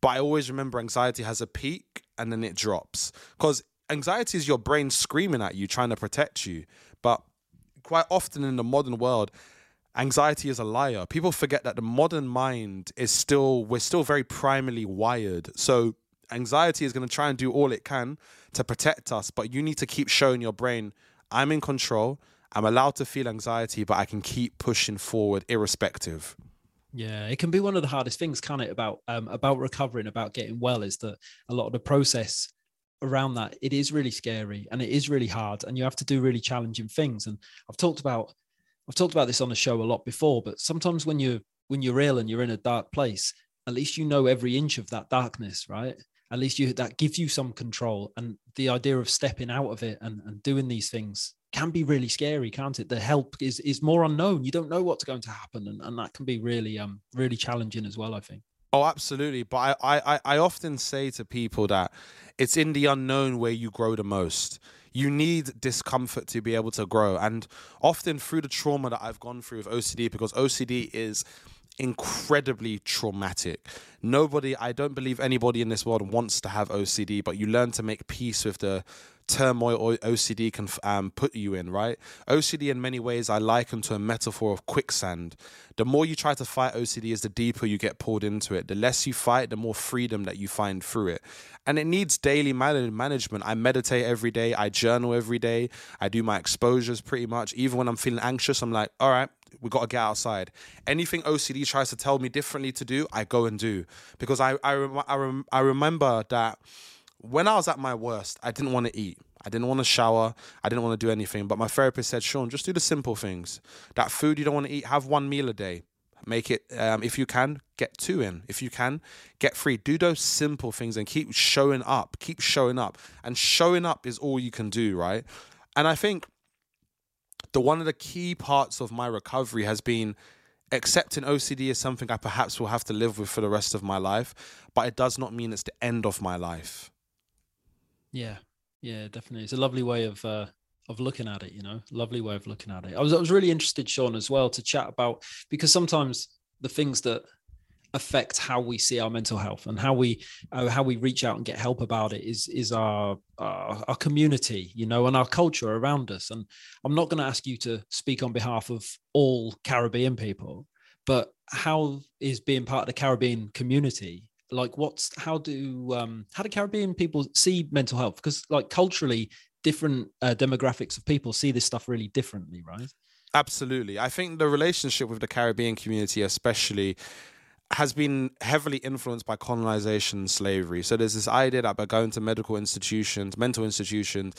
but I always remember anxiety has a peak and then it drops. Because anxiety is your brain screaming at you, trying to protect you. But quite often in the modern world, anxiety is a liar. People forget that the modern mind is still, we're still very primarily wired. So anxiety is going to try and do all it can to protect us, but you need to keep showing your brain, I'm in control. I'm allowed to feel anxiety, but I can keep pushing forward irrespective. Yeah, it can be one of the hardest things, can it? About um, about recovering, about getting well, is that a lot of the process around that it is really scary and it is really hard, and you have to do really challenging things. And I've talked about I've talked about this on the show a lot before, but sometimes when you when you're ill and you're in a dark place, at least you know every inch of that darkness, right? At least you that gives you some control, and the idea of stepping out of it and, and doing these things can be really scary, can't it? The help is is more unknown. You don't know what's going to happen, and, and that can be really um really challenging as well. I think. Oh, absolutely. But I, I I often say to people that it's in the unknown where you grow the most. You need discomfort to be able to grow, and often through the trauma that I've gone through with OCD, because OCD is incredibly traumatic. Nobody, I don't believe anybody in this world wants to have OCD, but you learn to make peace with the turmoil or OCD can um, put you in, right? OCD, in many ways, I liken to a metaphor of quicksand. The more you try to fight OCD, is the deeper you get pulled into it. The less you fight, the more freedom that you find through it. And it needs daily man- management. I meditate every day, I journal every day, I do my exposures pretty much. Even when I'm feeling anxious, I'm like, all right, we got to get outside. Anything OCD tries to tell me differently to do, I go and do. Because I, I, I, rem- I remember that when I was at my worst, I didn't want to eat. I didn't want to shower. I didn't want to do anything. But my therapist said, Shaun, just do the simple things. That food you don't want to eat, have one meal a day. Make it, um, if you can, get two in. If you can, get three. Do those simple things and keep showing up. Keep showing up. And showing up is all you can do, right? And I think the one of the key parts of my recovery has been accepting OCD as something I perhaps will have to live with for the rest of my life, but it does not mean it's the end of my life. Yeah, yeah, definitely. It's a lovely way of uh, of looking at it. You know, lovely way of looking at it. I was I was really interested, Shaun, as well, to chat about because sometimes the things that affect how we see our mental health and how we uh, how we reach out and get help about it is is our uh, our community you know and our culture around us and i'm not going to ask you to speak on behalf of all caribbean people but how is being part of the caribbean community like what's how do um how do caribbean people see mental health because like culturally different uh, demographics of people see this stuff really differently right absolutely i think the relationship with the caribbean community especially has been heavily influenced by colonization and slavery. So there's this idea that by going to medical institutions, mental institutions,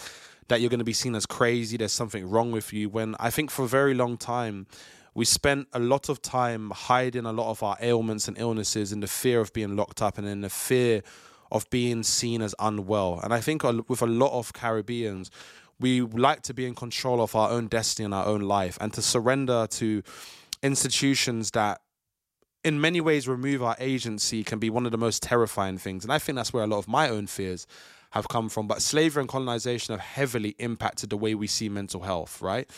that you're going to be seen as crazy, there's something wrong with you. When I think for a very long time, we spent a lot of time hiding a lot of our ailments and illnesses in the fear of being locked up and in the fear of being seen as unwell. And I think with a lot of Caribbeans, we like to be in control of our own destiny and our own life and to surrender to institutions that in many ways remove our agency can be one of the most terrifying things. And I think that's where a lot of my own fears have come from. But slavery and colonization have heavily impacted the way we see mental health, right?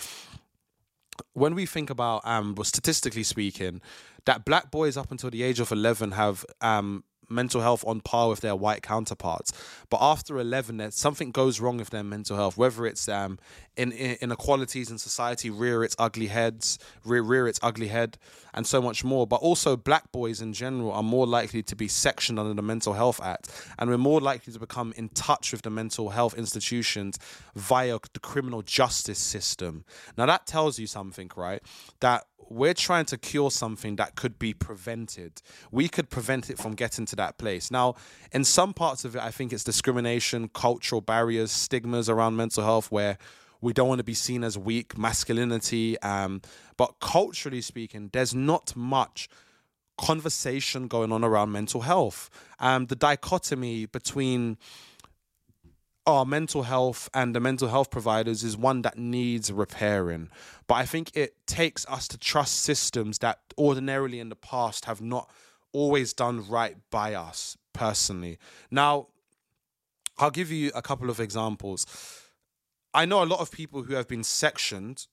When we think about, um, statistically speaking, that black boys up until the age of 11 have um, mental health on par with their white counterparts. But after 11, something goes wrong with their mental health, whether it's um, in, in, inequalities in society rear its ugly heads, rear, rear its ugly head, and so much more. But also, black boys in general are more likely to be sectioned under the Mental Health Act, and we're more likely to become in touch with the mental health institutions via the criminal justice system. Now, that tells you something, right? That we're trying to cure something that could be prevented. We could prevent it from getting to that place. Now, in some parts of it, I think it's discrimination, cultural barriers, stigmas around mental health where we don't want to be seen as weak, masculinity. Um, but culturally speaking, there's not much conversation going on around mental health. Um, the dichotomy between our mental health and the mental health providers is one that needs repairing. But I think it takes us to trust systems that ordinarily in the past have not always done right by us personally. Now, I'll give you a couple of examples. I know a lot of people who have been sectioned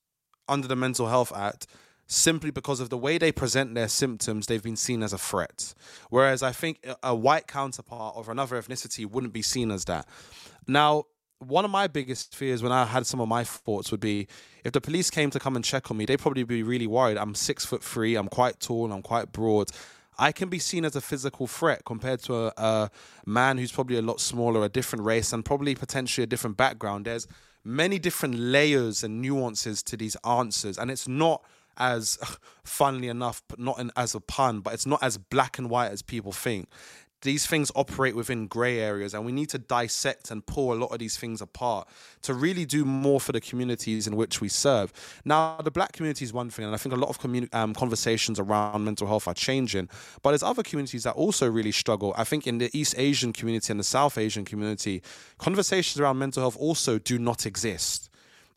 under the Mental Health Act simply because of the way they present their symptoms, they've been seen as a threat. Whereas I think a white counterpart of another ethnicity wouldn't be seen as that. Now, one of my biggest fears when I had some of my thoughts would be if the police came to come and check on me, they'd probably be really worried. I'm six foot three, I'm quite tall, I'm quite broad. I can be seen as a physical threat compared to a, a man who's probably a lot smaller, a different race, and probably potentially a different background. There's many different layers and nuances to these answers, and it's not as *laughs* funnily enough, but not in, as a pun, but it's not as black and white as people think these things operate within gray areas and we need to dissect and pull a lot of these things apart to really do more for the communities in which we serve. Now the black community is one thing and i think a lot of communi- um, conversations around mental health are changing but there's other communities that also really struggle. I think in the east asian community and the south asian community conversations around mental health also do not exist.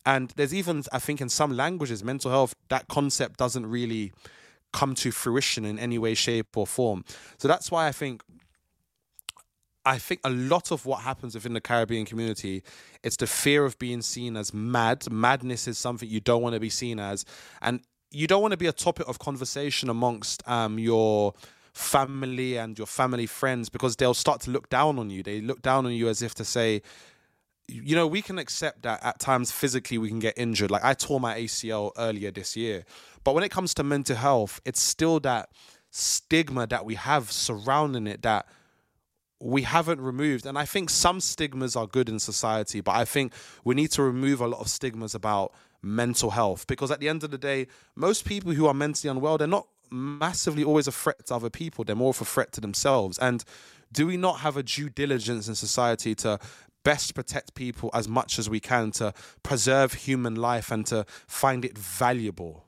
And there's even i think in some languages mental health that concept doesn't really come to fruition in any way shape or form. So that's why i think I think a lot of what happens within the Caribbean community, it's the fear of being seen as mad. Madness is something you don't want to be seen as. And you don't want to be a topic of conversation amongst um your family and your family friends because they'll start to look down on you. They look down on you as if to say, you know, we can accept that at times physically we can get injured. Like I tore my ACL earlier this year. But when it comes to mental health, it's still that stigma that we have surrounding it that we haven't removed. And I think some stigmas are good in society, but I think we need to remove a lot of stigmas about mental health because at the end of the day, most people who are mentally unwell, they're not massively always a threat to other people, they're more of a threat to themselves. And do we not have a due diligence in society to best protect people as much as we can to preserve human life and to find it valuable?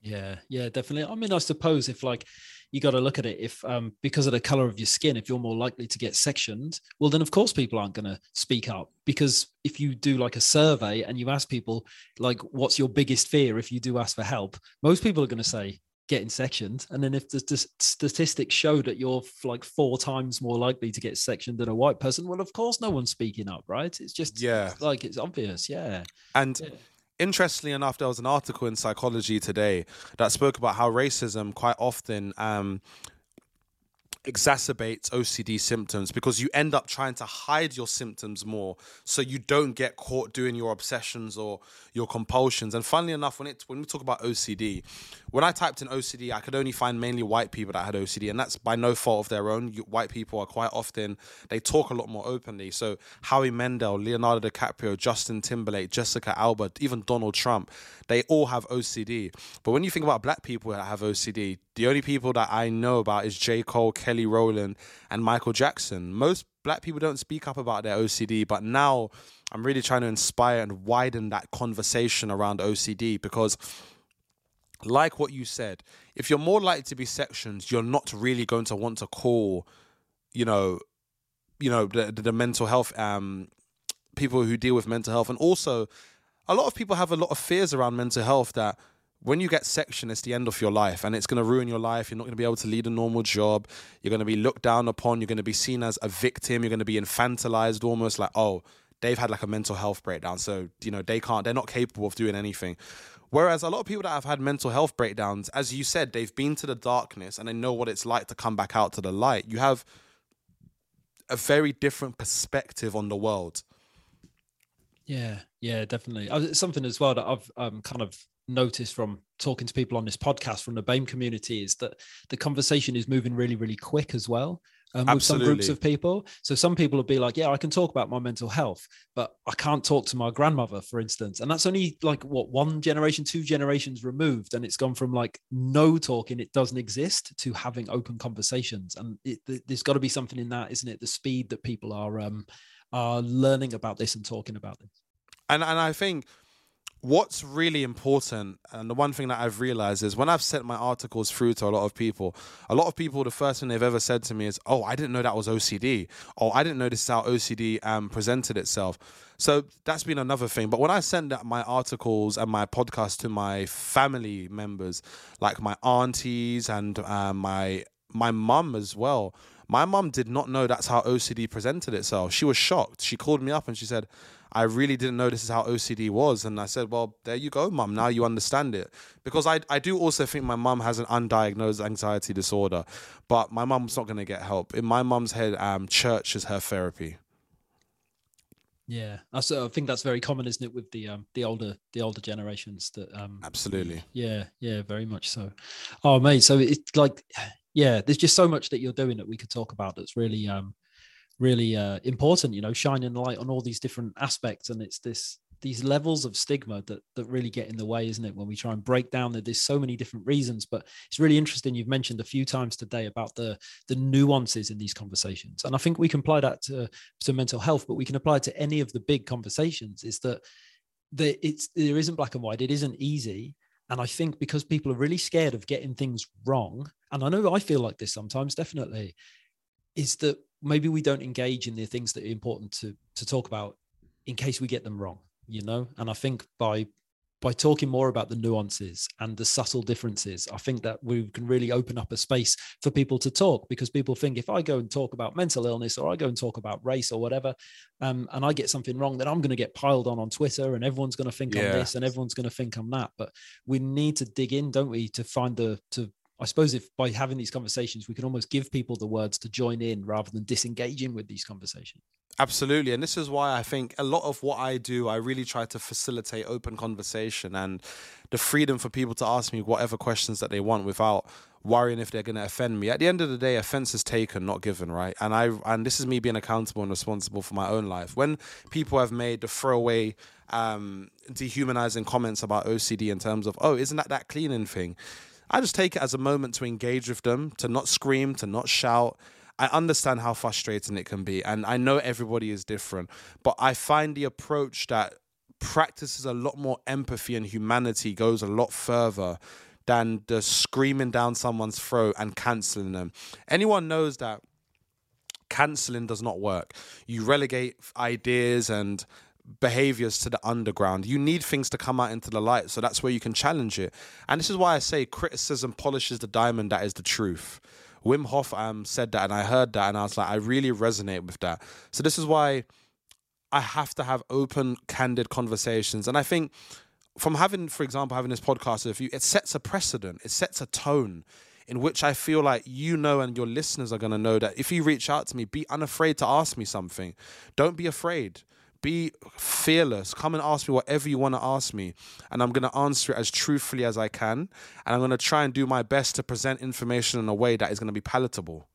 Yeah, yeah, definitely. I mean, I suppose if like you got to look at it if um, because of the color of your skin if you're more likely to get sectioned well then of course people aren't going to speak up. Because if you do like a survey and you ask people like what's your biggest fear? if you do ask for help most people are going to say getting sectioned. And then if the, the statistics show that you're like four times more likely to get sectioned than a white person well of course no one's speaking up right? It's just yeah. like it's obvious yeah. And yeah interestingly enough, there was an article in Psychology Today that spoke about how racism quite often um, exacerbates OCD symptoms because you end up trying to hide your symptoms more so you don't get caught doing your obsessions or your compulsions. And funnily enough, when it when we talk about OCD, when I typed in OCD, I could only find mainly white people that had OCD, and that's by no fault of their own. White people are quite often they talk a lot more openly. So Howie Mandel, Leonardo DiCaprio, Justin Timberlake, Jessica Alba, even Donald Trump, they all have OCD. But when you think about black people that have OCD, the only people that I know about is J. Cole, Kelly Rowland, and Michael Jackson. Most black people don't speak up about their OCD, but now I'm really trying to inspire and widen that conversation around OCD because like what you said, if you're more likely to be sections, you're not really going to want to call, you know, you know, the, the mental health um people who deal with mental health and also a lot of people have a lot of fears around mental health that when you get section, it's the end of your life and it's going to ruin your life. You're not going to be able to lead a normal job. You're going to be looked down upon. You're going to be seen as a victim. You're going to be infantilized almost like, oh, they've had like a mental health breakdown. So, you know, they can't, they're not capable of doing anything. Whereas a lot of people that have had mental health breakdowns, as you said, they've been to the darkness and they know what it's like to come back out to the light. You have a very different perspective on the world. Yeah, yeah, definitely. It's something as well that I've um, kind of noticed from talking to people on this podcast from the BAME community is that the conversation is moving really, really quick as well. Um, with some groups of people. So some people will be like, "Yeah, I can talk about my mental health, but I can't talk to my grandmother, for instance." And that's only like what one generation, two generations removed, and it's gone from like no talking, it doesn't exist, to having open conversations. And it, there's got to be something in that, isn't it? The speed that people are um, are learning about this and talking about this. And and I think what's really important and the one thing that i've realized is when i've sent my articles through to a lot of people a lot of people the first thing they've ever said to me is oh i didn't know that was ocd or i didn't know this is how ocd um, presented itself. So that's been another thing. But when i send out my articles and my podcast to my family members like my aunties and uh, my my mum as well my mum did not know that's how ocd presented itself. She was shocked. She called me up and she said I really didn't know this is how OCD was. And I said, well, there you go, mum. Now you understand it. Because I, I do also think my mum has an undiagnosed anxiety disorder, but my mum's not going to get help. In my mum's head, um, church is her therapy. Yeah, I think that's very common, isn't it, with the um, the older the older generations? That um, absolutely. Yeah, yeah, very much so. Oh, mate, so it's like, yeah, there's just so much that you're doing that we could talk about. That's really um, really uh, important you know shining light on all these different aspects. And it's this these levels of stigma that that really get in the way isn't it? When we try and break down that there's so many different reasons but it's really interesting you've mentioned a few times today about the the nuances in these conversations. And i think we can apply that to to mental health but we can apply it to any of the big conversations is that there it's there isn't black and white. It isn't easy. And i think because people are really scared of getting things wrong and i know i feel like this sometimes definitely is that maybe we don't engage in the things that are important to to talk about in case we get them wrong you know and i think by by talking more about the nuances and the subtle differences, I think that we can really open up a space for people to talk because people think if I go and talk about mental illness or I go and talk about race or whatever, um, and I get something wrong, then I'm going to get piled on on Twitter and everyone's going to think yeah. I'm this and everyone's going to think I'm that. But we need to dig in, don't we, to find the, to, I suppose if by having these conversations, we can almost give people the words to join in rather than disengaging with these conversations. Absolutely. And this is why I think a lot of what I do, I really try to facilitate open conversation and the freedom for people to ask me whatever questions that they want without worrying if they're going to offend me. At the end of the day, offense is taken, not given, right? And I and this is me being accountable and responsible for my own life. When people have made the throwaway um, dehumanizing comments about OCD in terms of, oh, isn't that that cleaning thing? I just take it as a moment to engage with them, to not scream, to not shout, I understand how frustrating it can be, and I know everybody is different, but I find the approach that practices a lot more empathy and humanity goes a lot further than the screaming down someone's throat and canceling them. Anyone knows that canceling does not work. You relegate ideas and behaviors to the underground. You need things to come out into the light. So that's where you can challenge it. And this is why I say criticism polishes the diamond that is the truth. Wim Hof um, said that, and I heard that, and I was like, I really resonate with that. So this is why I have to have open, candid conversations, and I think from having, for example, having this podcast with you, it sets a precedent. It sets a tone in which I feel like you know and your listeners are going to know that if you reach out to me, be unafraid to ask me something. Don't be afraid be fearless. Come and ask me whatever you want to ask me. And I'm going to answer it as truthfully as I can. And I'm going to try and do my best to present information in a way that is going to be palatable.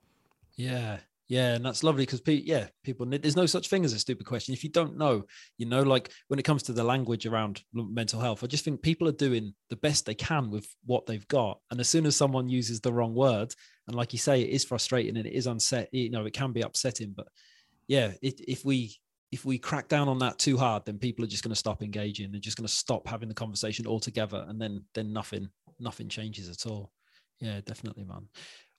Yeah. Yeah, and that's lovely because pe- yeah, people there's no such thing as a stupid question. If you don't know, you know, like when it comes to the language around mental health, I just think people are doing the best they can with what they've got. And as soon as someone uses the wrong word, and like you say, it is frustrating and it is unset, you know, it can be upsetting. But yeah, it, if we if we crack down on that too hard, then people are just going to stop engaging. They're just going to stop having the conversation altogether, and then then nothing nothing changes at all. Yeah, definitely, man.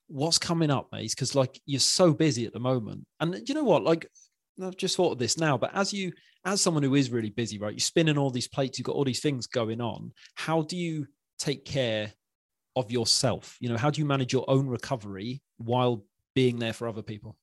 What's coming up, mate? Because like you're so busy at the moment, and you know what? Like I've just thought of this now, but as you as someone who is really busy, right? You're spinning all these plates. You've got all these things going on. How do you take care of yourself? You know, how do you manage your own recovery while being there for other people?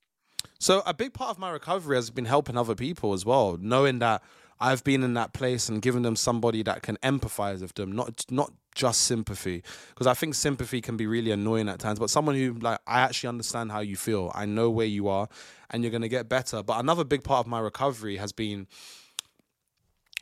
So a big part of my recovery has been helping other people as well, knowing that I've been in that place and given them somebody that can empathize with them, not not just sympathy. Because I think sympathy can be really annoying at times, but someone who like I actually understand how you feel. I know where you are and you're gonna get better. But another big part of my recovery has been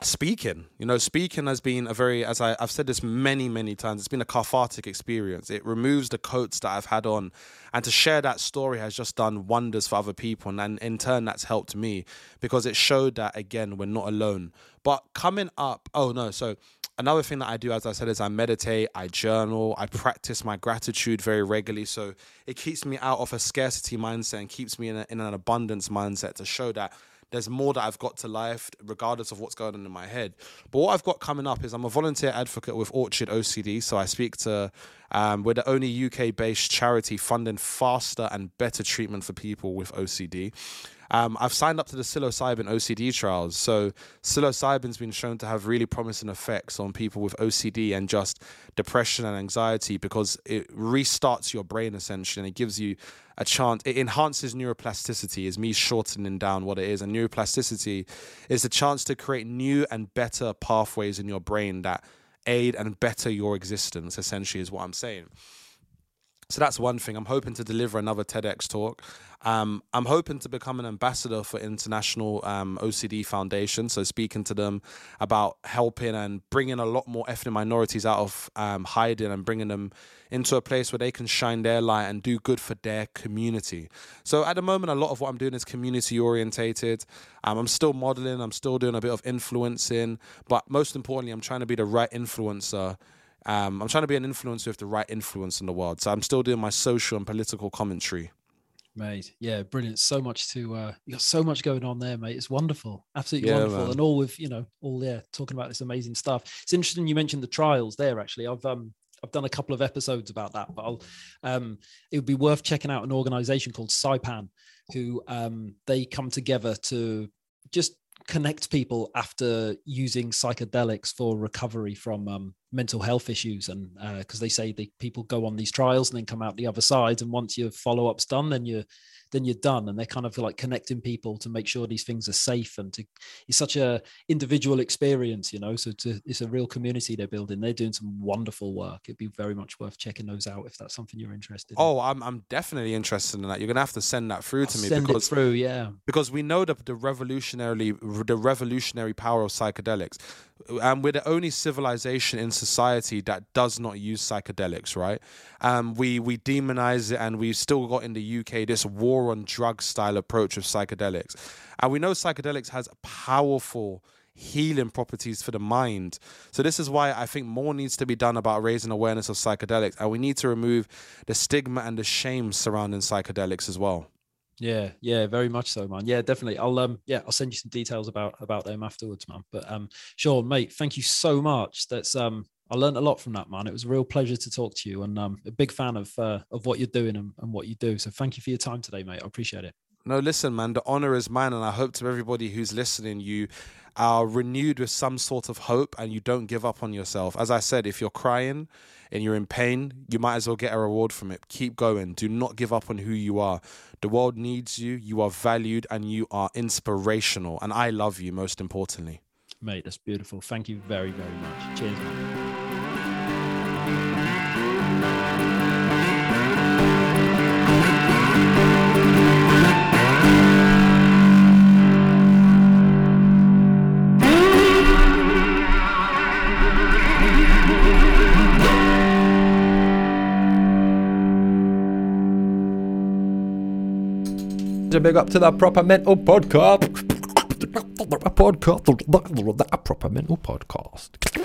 speaking. You know speaking has been a very as I, have said this many many times it's been a cathartic experience. It removes the coats that i've had on. And to share that story has just done wonders for other people. And, and in turn that's helped me because it showed that again we're not alone. But coming up oh no so another thing that i do as i said is i meditate i journal i practice my gratitude very regularly. So it keeps me out of a scarcity mindset and keeps me in, a, in an abundance mindset to show that there's more that I've got to life, regardless of what's going on in my head. But what I've got coming up is I'm a volunteer advocate with Orchard OCD. So I speak to, um, we're the only UK based charity funding faster and better treatment for people with OCD. Um, I've signed up to the psilocybin OCD trials. So psilocybin's been shown to have really promising effects on people with OCD and just depression and anxiety because it restarts your brain essentially and it gives you a chance. It enhances neuroplasticity. Is me shortening down what it is, and neuroplasticity is a chance to create new and better pathways in your brain that aid and better your existence. Essentially, is what I'm saying. So that's one thing. I'm hoping to deliver another TEDx talk. Um, I'm hoping to become an ambassador for International um, OCD Foundation. So speaking to them about helping and bringing a lot more ethnic minorities out of um, hiding and bringing them into a place where they can shine their light and do good for their community. So at the moment, a lot of what I'm doing is community orientated. Um, I'm still modeling. I'm still doing a bit of influencing, but most importantly, I'm trying to be the right influencer um, I'm trying to be an influencer with the right influence in the world. So I'm still doing my social and political commentary. Mate, yeah, brilliant. So much to uh you got so much going on there, mate. It's wonderful. Absolutely yeah, wonderful. Man. And all with, you know, all there talking about this amazing stuff. It's interesting you mentioned the trials there actually. I've um I've done a couple of episodes about that, but I'll um it would be worth checking out an organization called PsyPAN who um they come together to just connect people after using psychedelics for recovery from um, mental health issues and because uh, they say the people go on these trials and then come out the other side and once your follow-up's done then you're then you're done. And they're kind of like connecting people to make sure these things are safe and to it's such a individual experience you know? So to, it's a real community they're building. They're doing some wonderful work. It'd be very much worth checking those out if that's something you're interested oh in. I'm, I'm definitely interested in that. You're gonna have to send that through to I'll me send because it through yeah. because we know the, the revolutionary the revolutionary power of psychedelics and we're the only civilization in society that does not use psychedelics, right? Um, we we demonize it, and we've still got in the UK this war on drug style approach of psychedelics, and we know psychedelics has powerful healing properties for the mind. So this is why I think more needs to be done about raising awareness of psychedelics, and we need to remove the stigma and the shame surrounding psychedelics as well. Yeah, yeah, very much so, man. Yeah, definitely. I'll um yeah, I'll send you some details about about them afterwards, man. But um Shaun, mate, thank you so much. That's um I learned a lot from that, man. It was a real pleasure to talk to you and um a big fan of uh, of what you're doing and, and what you do. So thank you for your time today, mate. I appreciate it. No, listen, man, the honor is mine, and I hope to everybody who's listening, you are renewed with some sort of hope and you don't give up on yourself. As I said, if you're crying and you're in pain, you might as well get a reward from it. Keep going. Do not give up on who you are. The world needs you. You are valued and you are inspirational. And I love you, most importantly. Mate, that's beautiful. Thank you very, very much. Cheers, man. A big up to the Proper Mental Podcast. Podcast. Proper Mental Podcast.